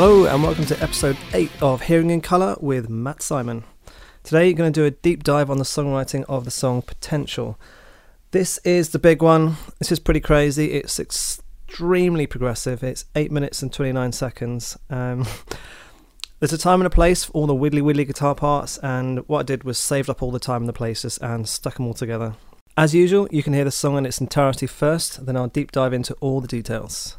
Hello, and welcome to episode 8 of Hearing in Colour with Matt Simon. Today, you're going to do a deep dive on the songwriting of the song Potential. This is the big one. This is pretty crazy. It's extremely progressive. It's 8 minutes and 29 seconds. Um, there's a time and a place for all the widdly widdly guitar parts, and what I did was saved up all the time and the places and stuck them all together. As usual, you can hear the song in its entirety first, then I'll deep dive into all the details.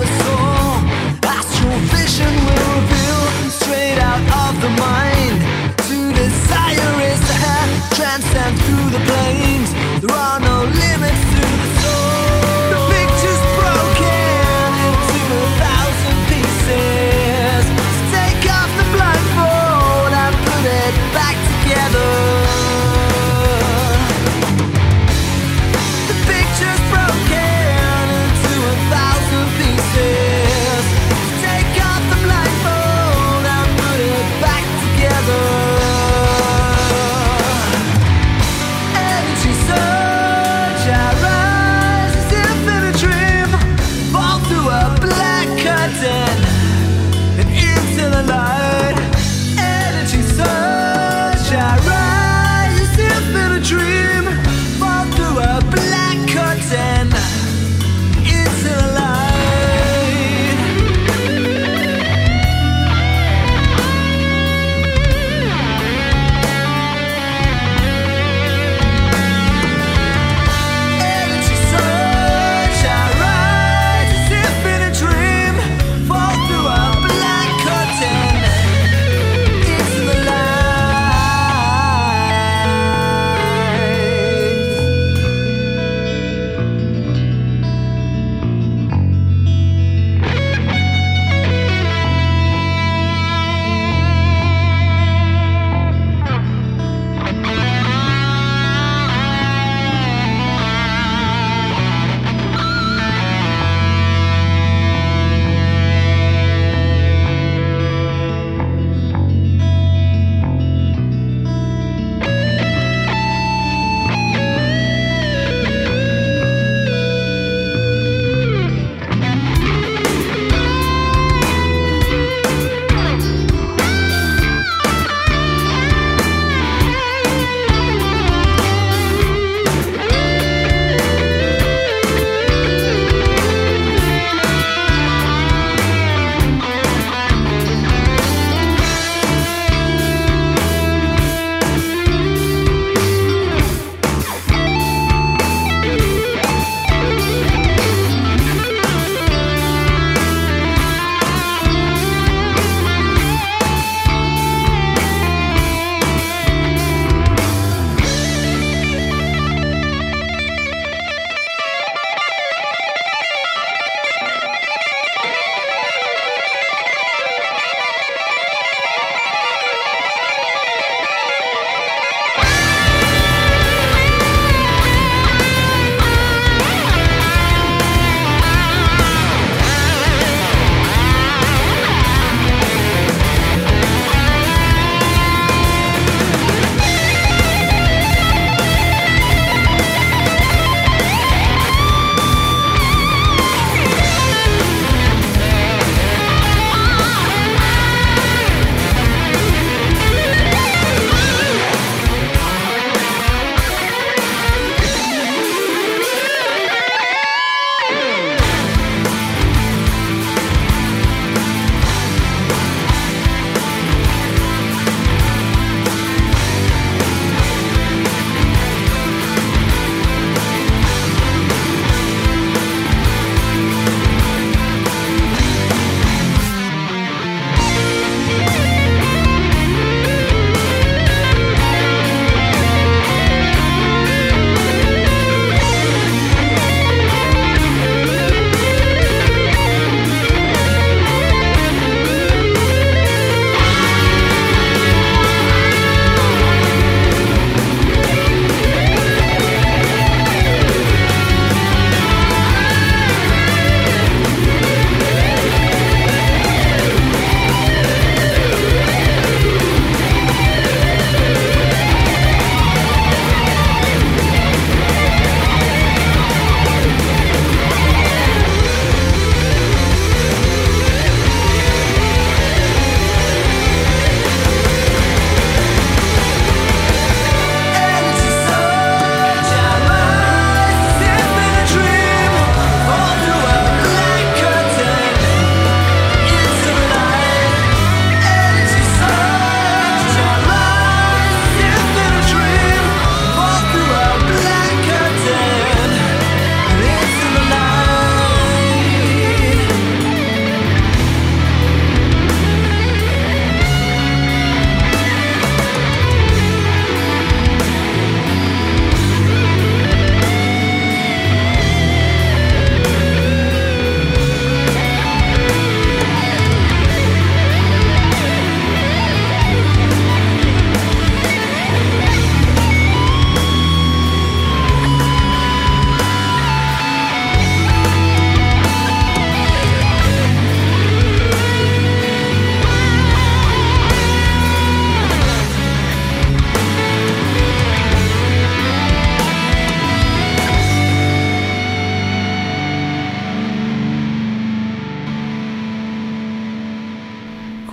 never saw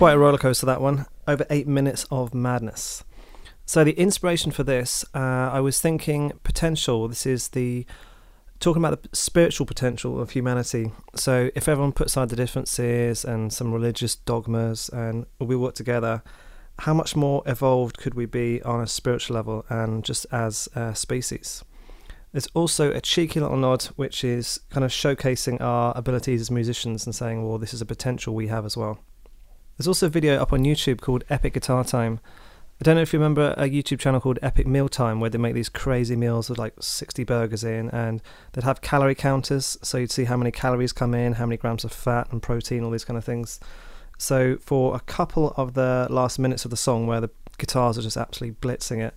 Quite a roller coaster that one. Over eight minutes of madness. So the inspiration for this, uh, I was thinking potential. This is the talking about the spiritual potential of humanity. So if everyone puts aside the differences and some religious dogmas and we work together, how much more evolved could we be on a spiritual level and just as a species? There's also a cheeky little nod, which is kind of showcasing our abilities as musicians and saying, well, this is a potential we have as well. There's also a video up on YouTube called Epic Guitar Time. I don't know if you remember a YouTube channel called Epic Meal Time where they make these crazy meals with like 60 burgers in and they'd have calorie counters so you'd see how many calories come in, how many grams of fat and protein, all these kind of things. So for a couple of the last minutes of the song where the guitars are just absolutely blitzing it,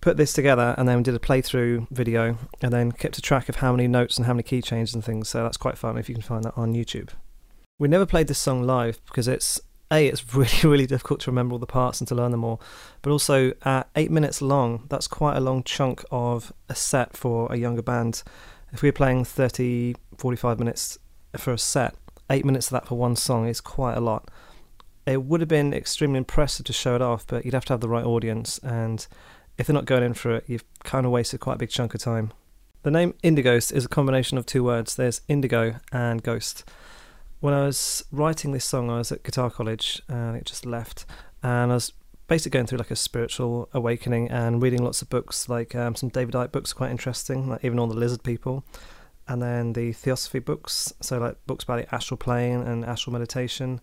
put this together and then did a playthrough video and then kept a track of how many notes and how many key changes and things. So that's quite fun if you can find that on YouTube. We never played this song live because it's a it's really really difficult to remember all the parts and to learn them all, but also at eight minutes long, that's quite a long chunk of a set for a younger band. If we were playing 30, 45 minutes for a set, eight minutes of that for one song is quite a lot. It would have been extremely impressive to show it off, but you'd have to have the right audience and if they're not going in for it, you've kind of wasted quite a big chunk of time. The name Indighost is a combination of two words. There's indigo and ghost. When I was writing this song, I was at guitar college and it just left, and I was basically going through like a spiritual awakening and reading lots of books, like um, some David Icke books, are quite interesting, like even all the lizard people, and then the theosophy books, so like books about the astral plane and astral meditation,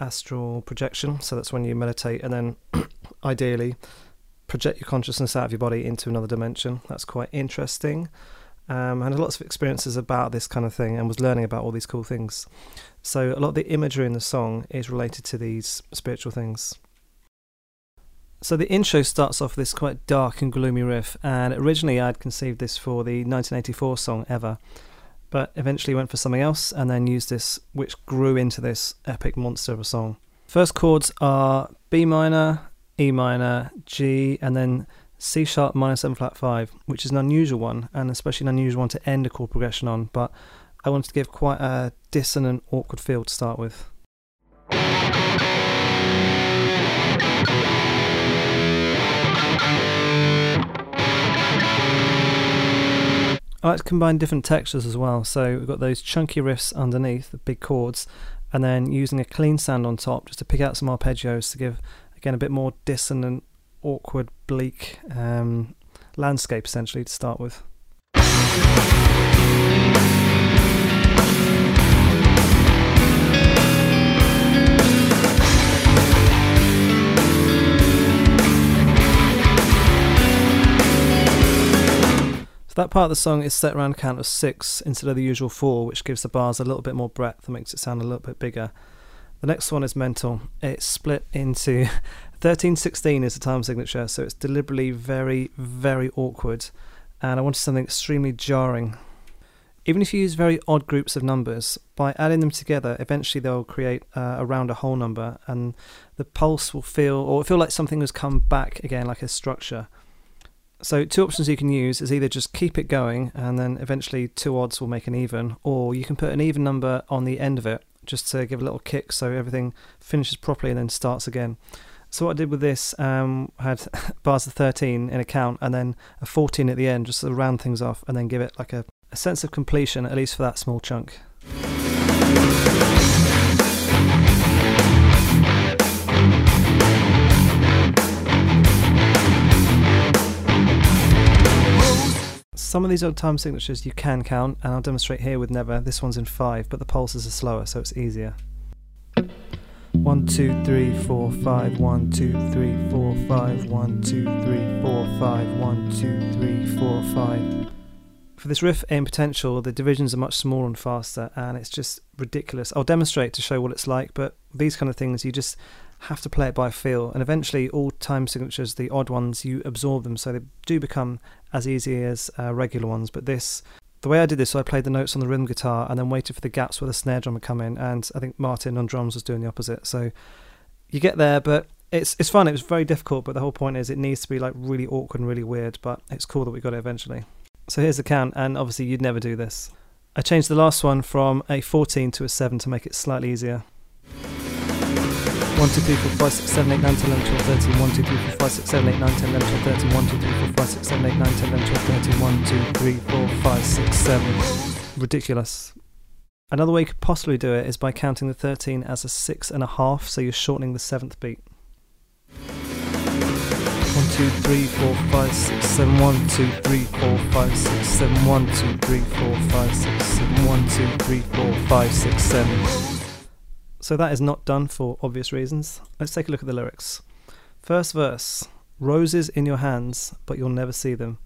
astral projection. So that's when you meditate, and then ideally project your consciousness out of your body into another dimension. That's quite interesting. Um, and had lots of experiences about this kind of thing and was learning about all these cool things. So, a lot of the imagery in the song is related to these spiritual things. So, the intro starts off this quite dark and gloomy riff, and originally I'd conceived this for the 1984 song Ever, but eventually went for something else and then used this, which grew into this epic monster of a song. First chords are B minor, E minor, G, and then C sharp minor 7 flat 5, which is an unusual one, and especially an unusual one to end a chord progression on, but I wanted to give quite a dissonant, awkward feel to start with. I like to combine different textures as well, so we've got those chunky riffs underneath, the big chords, and then using a clean sound on top just to pick out some arpeggios to give again a bit more dissonant, awkward, bleak um, landscape essentially to start with. So that part of the song is set around a count of six instead of the usual four, which gives the bars a little bit more breadth and makes it sound a little bit bigger. The next one is mental. It's split into 1316 is the time signature, so it's deliberately very, very awkward. And I wanted something extremely jarring. Even if you use very odd groups of numbers, by adding them together, eventually they'll create uh, around a whole number, and the pulse will feel, or feel like something has come back again, like a structure. So, two options you can use is either just keep it going, and then eventually two odds will make an even, or you can put an even number on the end of it, just to give a little kick so everything finishes properly and then starts again. So what I did with this, um, had bars of 13 in a count and then a 14 at the end, just to round things off and then give it like a, a sense of completion, at least for that small chunk. Some of these odd time signatures you can count, and I'll demonstrate here with Never. This one's in five, but the pulses are slower, so it's easier. One, two, three, four, five. One, two, three, four, five. One, two, three, four, five. One, two, three, four, five. For this riff in potential, the divisions are much smaller and faster, and it's just ridiculous. I'll demonstrate to show what it's like, but these kind of things, you just have to play it by feel, and eventually all time signatures, the odd ones, you absorb them, so they do become as easy as uh, regular ones. But this, the way I did this, I played the notes on the rhythm guitar and then waited for the gaps where the snare drum would come in, and I think Martin on drums was doing the opposite. So you get there, but it's it's fun. It was very difficult, but the whole point is it needs to be like really awkward and really weird. But it's cool that we got it eventually. So here's the count, and obviously you'd never do this. I changed the last one from a 14 to a 7 to make it slightly easier. 1, 2, 3, 4, 5, 6, 7, 8, 9, 10, 11, 12, 13. 1, 2, 3, 4, 5, 6, 7, 8, 9, 10, 11, 12, 13. 1, 2, 3, 4, 5, 6, 7, 8, 9, 10, 11, 12, 13. 1, 2, 3, 4, 5, 6, 7. Ridiculous. Another way you could possibly do it is by counting the 13 as a six and a half, so you're shortening the seventh beat. 1, 2, 3, 4, 5, 6, 7, 1, 2, 3, 4, 5, 6, 7, 1, 2, 3, 4, 5, 6, 7, 1, 2, 3, 4, 5, 6, 7. So that is not done for obvious reasons. Let's take a look at the lyrics. First verse Roses in your hands, but you'll never see them.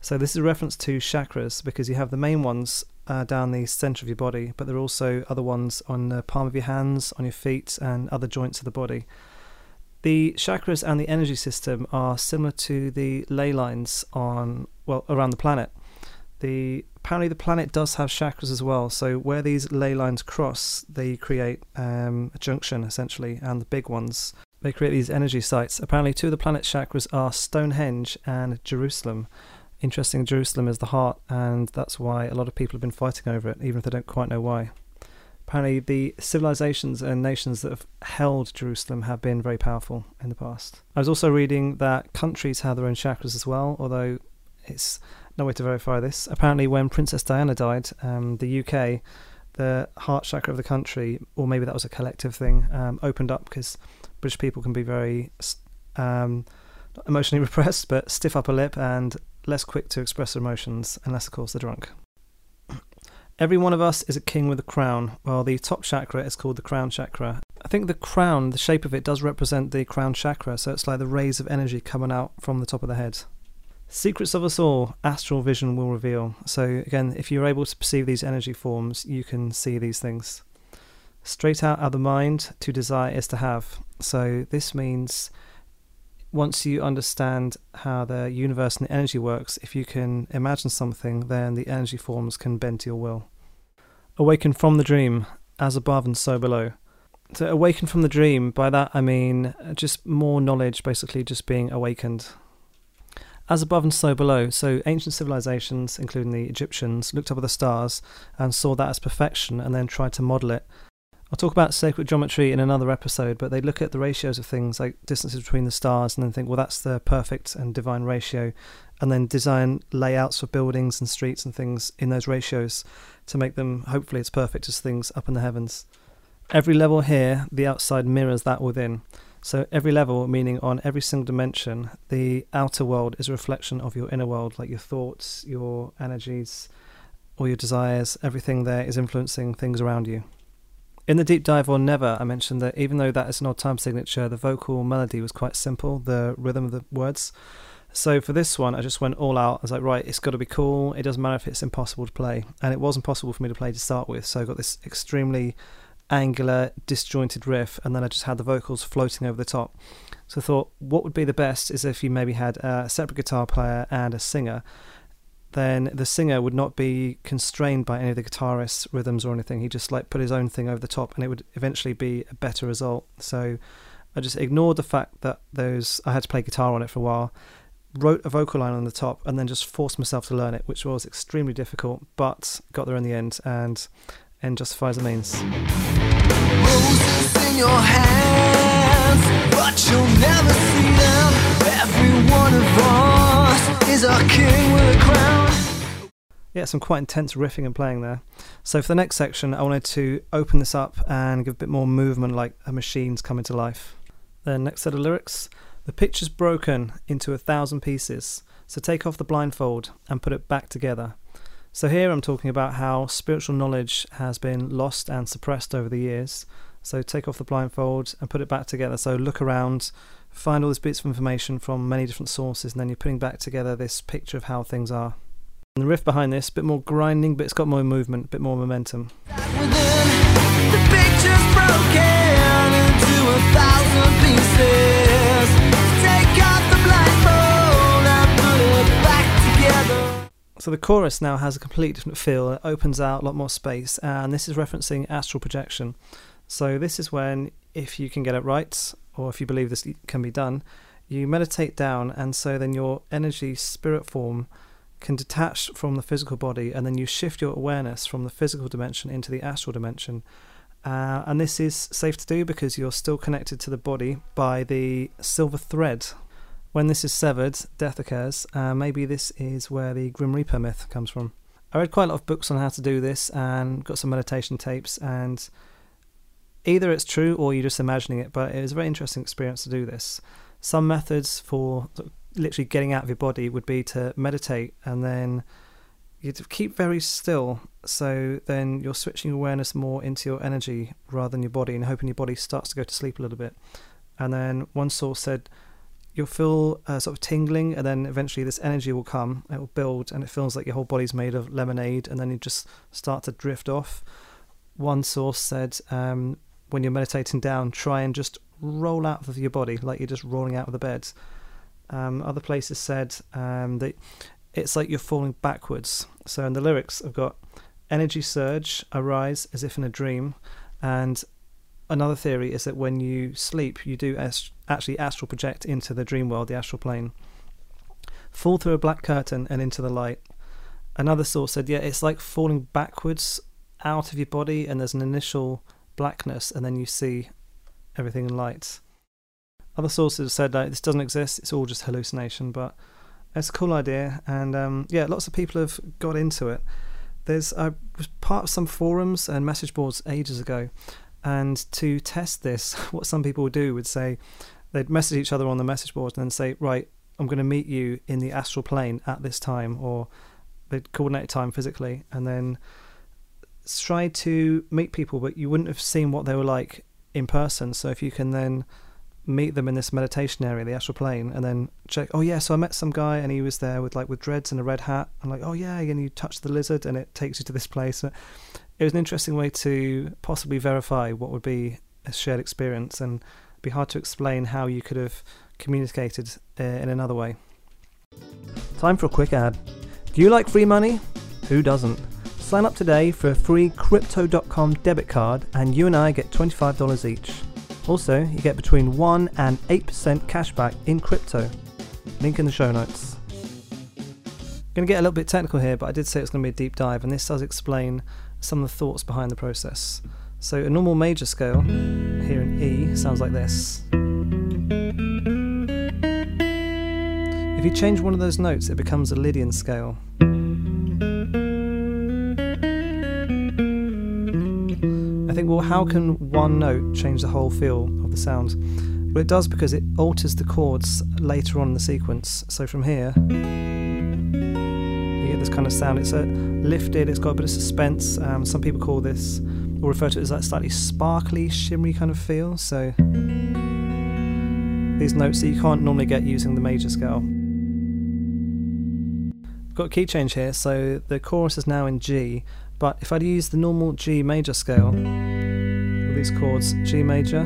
So this is a reference to chakras because you have the main ones uh, down the center of your body, but there are also other ones on the palm of your hands, on your feet, and other joints of the body. The chakras and the energy system are similar to the ley lines on well around the planet. The apparently the planet does have chakras as well. So where these ley lines cross, they create um, a junction essentially, and the big ones they create these energy sites. Apparently, two of the planet's chakras are Stonehenge and Jerusalem. Interesting, Jerusalem is the heart, and that's why a lot of people have been fighting over it, even if they don't quite know why. Apparently, the civilizations and nations that have held Jerusalem have been very powerful in the past. I was also reading that countries have their own chakras as well, although it's no way to verify this. Apparently, when Princess Diana died, um, the UK, the heart chakra of the country, or maybe that was a collective thing, um, opened up because British people can be very um, emotionally repressed, but stiff upper lip and less quick to express emotions, unless, of course, they're drunk. Every one of us is a king with a crown. Well, the top chakra is called the crown chakra. I think the crown, the shape of it, does represent the crown chakra, so it's like the rays of energy coming out from the top of the head. Secrets of us all, astral vision will reveal. So, again, if you're able to perceive these energy forms, you can see these things. Straight out of the mind, to desire is to have. So, this means once you understand how the universe and the energy works, if you can imagine something, then the energy forms can bend to your will. Awaken from the dream, as above and so below. To awaken from the dream, by that I mean just more knowledge, basically just being awakened. As above and so below. So ancient civilizations, including the Egyptians, looked up at the stars and saw that as perfection and then tried to model it I'll talk about sacred geometry in another episode, but they look at the ratios of things like distances between the stars and then think, well, that's the perfect and divine ratio, and then design layouts for buildings and streets and things in those ratios to make them hopefully as perfect as things up in the heavens. Every level here, the outside mirrors that within. So every level, meaning on every single dimension, the outer world is a reflection of your inner world, like your thoughts, your energies, or your desires. Everything there is influencing things around you. In the deep dive on Never, I mentioned that even though that is an odd time signature, the vocal melody was quite simple, the rhythm of the words. So for this one, I just went all out. I was like, right, it's got to be cool. It doesn't matter if it's impossible to play. And it was impossible for me to play to start with. So I got this extremely angular, disjointed riff, and then I just had the vocals floating over the top. So I thought, what would be the best is if you maybe had a separate guitar player and a singer then the singer would not be constrained by any of the guitarist's rhythms or anything. He just like put his own thing over the top, and it would eventually be a better result. So I just ignored the fact that those I had to play guitar on it for a while, wrote a vocal line on the top, and then just forced myself to learn it, which was extremely difficult, but got there in the end, and end justifies the means. Roses in your hands, but you'll never see them. Every one of us is a king with a crown. Yeah, some quite intense riffing and playing there. So for the next section, I wanted to open this up and give a bit more movement, like a machine's coming to life. Then next set of lyrics: the picture's broken into a thousand pieces, so take off the blindfold and put it back together. So here I'm talking about how spiritual knowledge has been lost and suppressed over the years. So take off the blindfold and put it back together. So look around, find all these bits of information from many different sources, and then you're putting back together this picture of how things are. And the riff behind this, a bit more grinding, but it's got more movement, a bit more momentum. So the chorus now has a completely different feel. It opens out a lot more space, and this is referencing astral projection. So this is when, if you can get it right, or if you believe this can be done, you meditate down, and so then your energy spirit form can detach from the physical body and then you shift your awareness from the physical dimension into the astral dimension Uh, and this is safe to do because you're still connected to the body by the silver thread. When this is severed, death occurs. Uh, maybe this is where the Grim Reaper myth comes from. I read quite a lot of books on how to do this and got some meditation tapes, and either it's true or you're just imagining it, but it was a very interesting experience to do this. Some methods for literally getting out of your body would be to meditate and then you keep very still so then you're switching awareness more into your energy rather than your body and hoping your body starts to go to sleep a little bit and then one source said you'll feel uh, sort of tingling and then eventually this energy will come it will build and it feels like your whole body's made of lemonade and then you just start to drift off one source said um, when you're meditating down try and just roll out of your body like you're just rolling out of the bed um, other places said um, that it's like you're falling backwards. So in the lyrics, I've got energy surge, arise as if in a dream, and another theory is that when you sleep, you do ast- actually astral project into the dream world, the astral plane, fall through a black curtain and into the light. Another source said, yeah, it's like falling backwards out of your body, and there's an initial blackness, and then you see everything in light. Other sources have said that this doesn't exist; it's all just hallucination. But it's a cool idea, and um, yeah, lots of people have got into it. There's I was part of some forums and message boards ages ago, and to test this, what some people would do would say they'd message each other on the message board and then say, right, I'm going to meet you in the astral plane at this time, or they'd coordinate time physically, and then try to meet people, but you wouldn't have seen what they were like in person. So if you can then meet them in this meditation area, the astral plane, and then check. Oh yeah, so I met some guy and he was there with like with dreads and a red hat. I'm like, oh yeah, and you touch the lizard and it takes you to this place. It was an interesting way to possibly verify what would be a shared experience, and be hard to explain how you could have communicated uh, in another way. Time for a quick ad. Do you like free money? Who doesn't? Sign up today for a free Crypto.com debit card, and you and I get $25 each. Also, you get between 1 and 8% cashback in crypto. Link in the show notes. I'm Going to get a little bit technical here, but I did say it's going to be a deep dive, and this does explain some of the thoughts behind the process. So, a normal major scale here in E sounds like this. If you change one of those notes, it becomes a Lydian scale. I think, well, how can one note change the whole feel of the sound? Well, it does because it alters the chords later on in the sequence. So from here, this kind of sound. It's a lifted, it's got a bit of suspense. Um, some people call this, or refer to it as that slightly sparkly, shimmery kind of feel. So these notes that you can't normally get using the major scale. I've got a key change here, so the chorus is now in G, but if I'd use the normal G major scale, with these chords G major,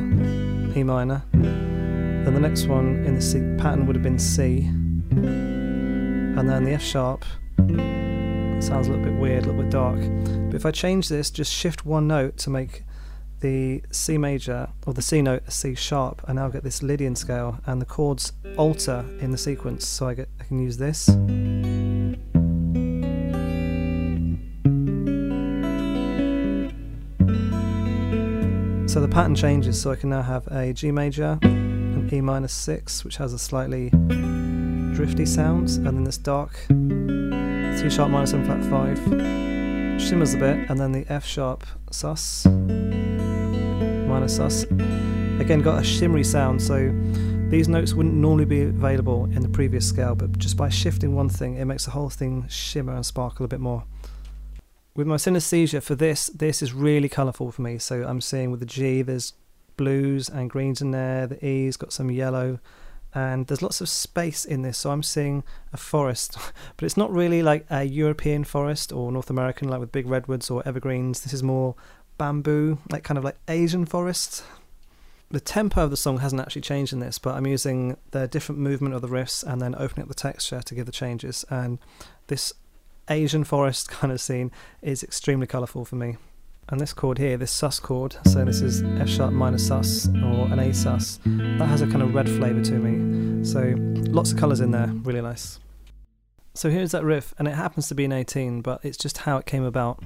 E minor, then the next one in the C pattern would have been C, and then the F sharp sounds a little bit weird, a little bit dark. But if I change this, just shift one note to make the C major or the C note a C sharp, I now get this Lydian scale, and the chords alter in the sequence. So I get I can use this. So the pattern changes, so I can now have a G major, an E minor 6, which has a slightly drifty sound, and then this dark C sharp minor 7 flat 5, shimmers a bit, and then the F sharp sus, minor sus. Again, got a shimmery sound, so these notes wouldn't normally be available in the previous scale, but just by shifting one thing, it makes the whole thing shimmer and sparkle a bit more. With my synesthesia for this, this is really colourful for me. So I'm seeing with the G, there's blues and greens in there. The E's got some yellow, and there's lots of space in this. So I'm seeing a forest, but it's not really like a European forest or North American, like with big redwoods or evergreens. This is more bamboo, like kind of like Asian forest. The tempo of the song hasn't actually changed in this, but I'm using the different movement of the riffs and then opening up the texture to give the changes. And this Asian forest kind of scene is extremely colourful for me. And this chord here, this sus chord, so this is F sharp minor sus or an A sus, that has a kind of red flavour to me. So lots of colours in there, really nice. So here's that riff, and it happens to be an 18, but it's just how it came about.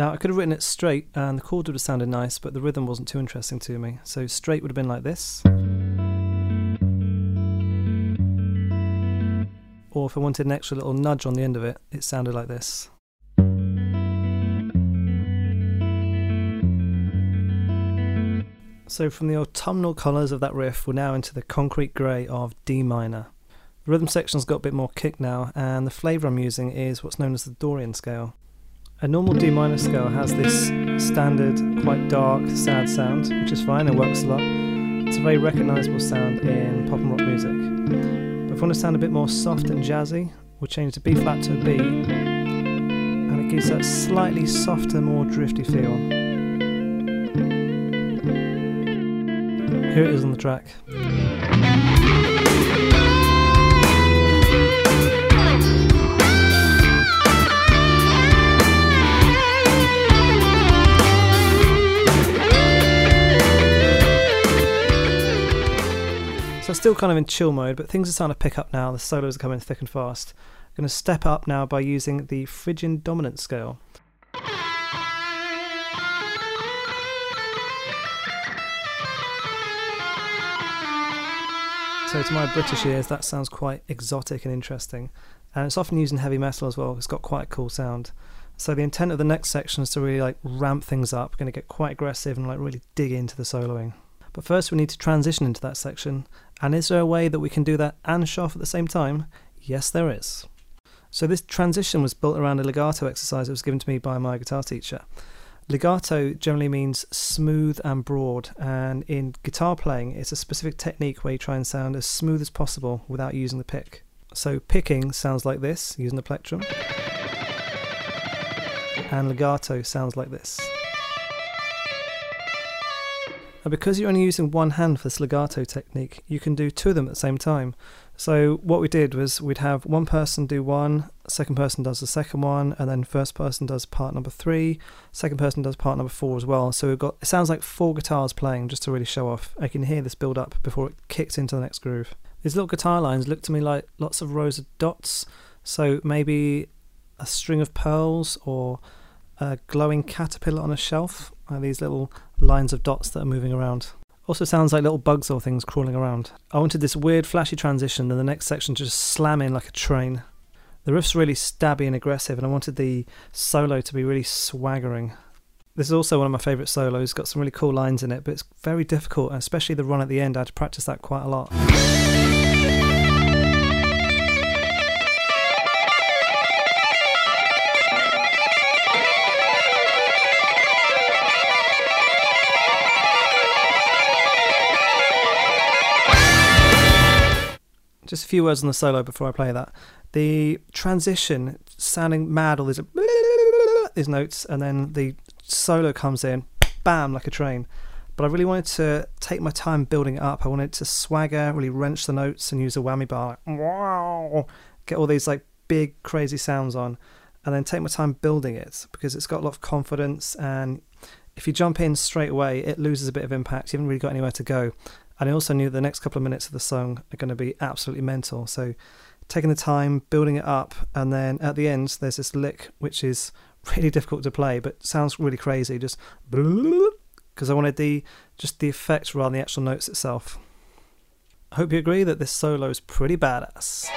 Now, I could have written it straight and the chord would have sounded nice, but the rhythm wasn't too interesting to me. So, straight would have been like this. Or if I wanted an extra little nudge on the end of it, it sounded like this. So, from the autumnal colours of that riff, we're now into the concrete grey of D minor. The rhythm section's got a bit more kick now, and the flavour I'm using is what's known as the Dorian scale. A normal D minor scale has this standard, quite dark, sad sound, which is fine, it works a lot. It's a very recognisable sound in pop and rock music. But if we want to sound a bit more soft and jazzy, we'll change the B flat to a B, and it gives that slightly softer, more drifty feel. Here it is on the track. So still kind of in chill mode, but things are starting to pick up now. The solos are coming thick and fast. I'm going to step up now by using the Phrygian dominant scale. So to my British ears, that sounds quite exotic and interesting, and it's often used in heavy metal as well. It's got quite a cool sound. So the intent of the next section is to really like ramp things up. Going to get quite aggressive and like really dig into the soloing. But first, we need to transition into that section. And is there a way that we can do that and off at the same time? Yes, there is. So this transition was built around a legato exercise that was given to me by my guitar teacher. Legato generally means smooth and broad, and in guitar playing, it's a specific technique where you try and sound as smooth as possible without using the pick. So, picking sounds like this using the plectrum, and legato sounds like this. And because you're only using one hand for this legato technique, you can do two of them at the same time. So what we did was we'd have one person do one, second person does the second one, and then first person does part number three, second person does part number four as well. So we've got it sounds like four guitars playing just to really show off. I can hear this build up before it kicks into the next groove. These little guitar lines look to me like lots of rows of dots. So maybe a string of pearls or a glowing caterpillar on a shelf. These little lines of dots that are moving around. Also sounds like little bugs or things crawling around. I wanted this weird flashy transition and the next section to just slam in like a train. The riff's really stabby and aggressive and I wanted the solo to be really swaggering. This is also one of my favourite solos, got some really cool lines in it, but it's very difficult, especially the run at the end. I had to practice that quite a lot. Just a few words on the solo before I play that. The transition, sounding mad, all these these notes, and then the solo comes in, bam, like a train. But I really wanted to take my time building it up. I wanted to swagger, really wrench the notes, and use a whammy bar, like, wow, get all these like big crazy sounds on, and then take my time building it because it's got a lot of confidence. And if you jump in straight away, it loses a bit of impact. You haven't really got anywhere to go. And I also knew the next couple of minutes of the song are going to be absolutely mental. So taking the time, building it up, and then at the end, there's this lick which is really difficult to play, but sounds really crazy. Just because I wanted the just the effect rather than the actual notes itself. I hope you agree that this solo is pretty badass.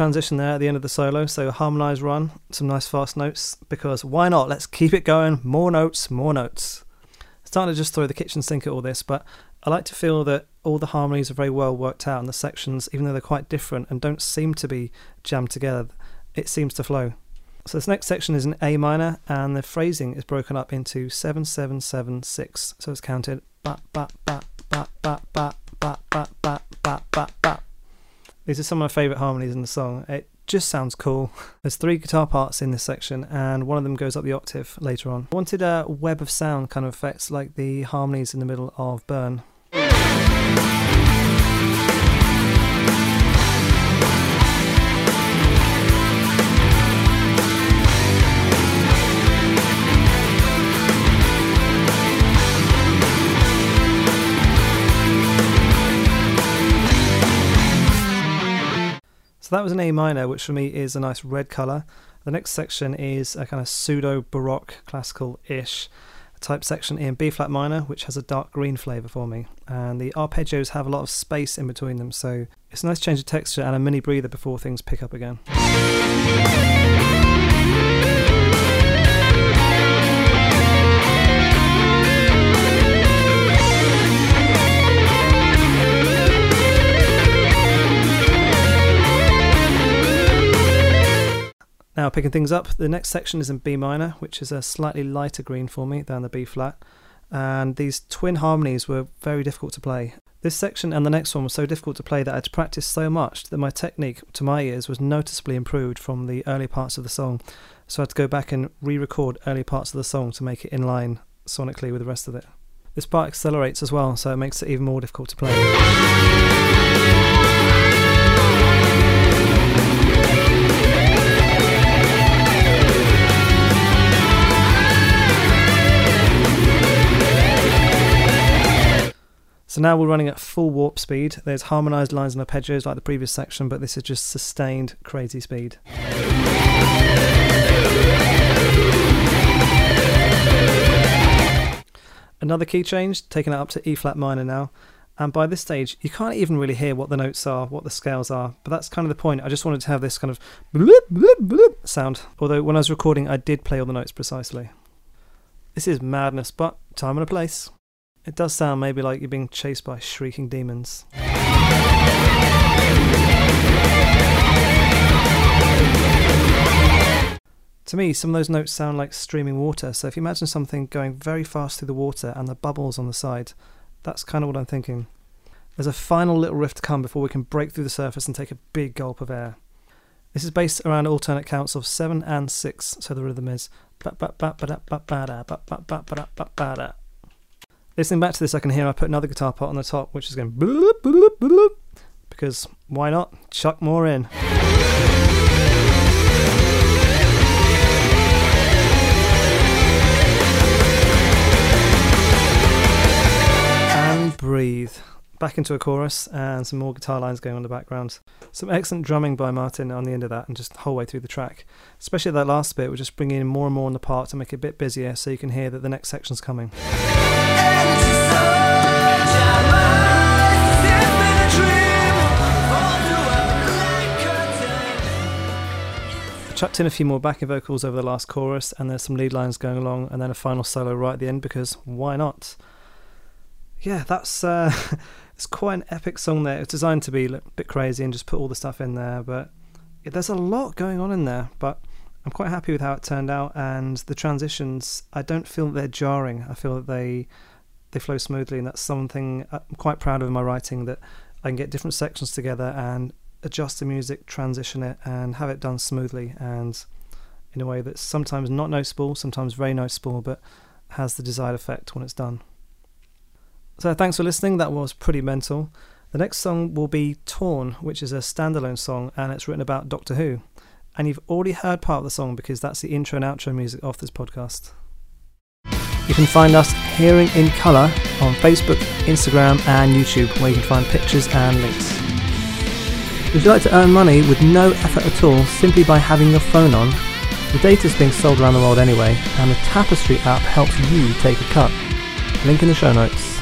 Transition there at the end of the solo. So a harmonized run, some nice fast notes because why not? Let's keep it going. More notes, more notes. Starting to just throw the kitchen sink at all this, but I like to feel that all the harmonies are very well worked out and the sections, even though they're quite different and don't seem to be jammed together, it seems to flow. So this next section is in A minor and the phrasing is broken up into 7 7 7 6. So it's counted ba ba ba ba ba ba ba ba ba ba ba ba These are some of my favourite harmonies in the song. It just sounds cool. There's three guitar parts in this section, and one of them goes up the octave later on. I wanted a web of sound kind of effects like the harmonies in the middle of Burn. So that was an A minor, which for me is a nice red colour. The next section is a kind of pseudo Baroque classical ish type section in B flat minor, which has a dark green flavour for me. And the arpeggios have a lot of space in between them, so it's a nice change of texture and a mini breather before things pick up again. Now, picking things up, the next section is in B minor, which is a slightly lighter green for me than the B flat. And these twin harmonies were very difficult to play. This section and the next one was so difficult to play that I had to practice so much that my technique, to my ears, was noticeably improved from the early parts of the song. So I had to go back and re record early parts of the song to make it in line sonically with the rest of it. This part accelerates as well, so it makes it even more difficult to play. So now we're running at full warp speed. There's harmonized lines and arpeggios like the previous section, but this is just sustained crazy speed. Another key change, taking it up to E flat minor now. And by this stage, you can't even really hear what the notes are, what the scales are. But that's kind of the point. I just wanted to have this kind of bloop, bloop, bloop sound. Although when I was recording, I did play all the notes precisely. This is madness, but time and a place. It does sound maybe like you're being chased by shrieking demons. To me, some of those notes sound like streaming water. So if you imagine something going very fast through the water and the bubbles on the side, that's kind of what I'm thinking. There's a final little riff to come before we can break through the surface and take a big gulp of air. This is based around alternate counts of 7 and 6, so the rhythm is Listening back to this, I can hear I put another guitar part on the top, which is going bloop, bloop, bloop, because why not? Chuck more in. And breathe. Back into a chorus and some more guitar lines going on in the background. Some excellent drumming by Martin on the end of that and just the whole way through the track. Especially that last bit, we're just bringing in more and more on the part to make it a bit busier so you can hear that the next section's coming. Chucked in a few more backing vocals over the last chorus, and there's some lead lines going along, and then a final solo right at the end because why not? Yeah, that's uh, it's quite an epic song there. It's designed to be a bit crazy and just put all the stuff in there, but there's a lot going on in there. But I'm quite happy with how it turned out, and the transitions. I don't feel that they're jarring. I feel that they they flow smoothly, and that's something uh, I'm quite proud of in my writing that I can get different sections together and adjust the music, transition it, and have it done smoothly and in a way that's sometimes not noticeable, sometimes very noticeable, but has the desired effect when it's done. So thanks for listening. That was pretty mental. The next song will be Torn, which is a standalone song and it's written about Doctor Who. And you've already heard part of the song because that's the intro and outro music of this podcast. You can find us Hearing in Colour on Facebook, Instagram, and YouTube, where you can find pictures and links. If you'd like to earn money with no effort at all simply by having your phone on? The data is being sold around the world anyway, and the Tapestri app helps you take a cut. Link in the show notes.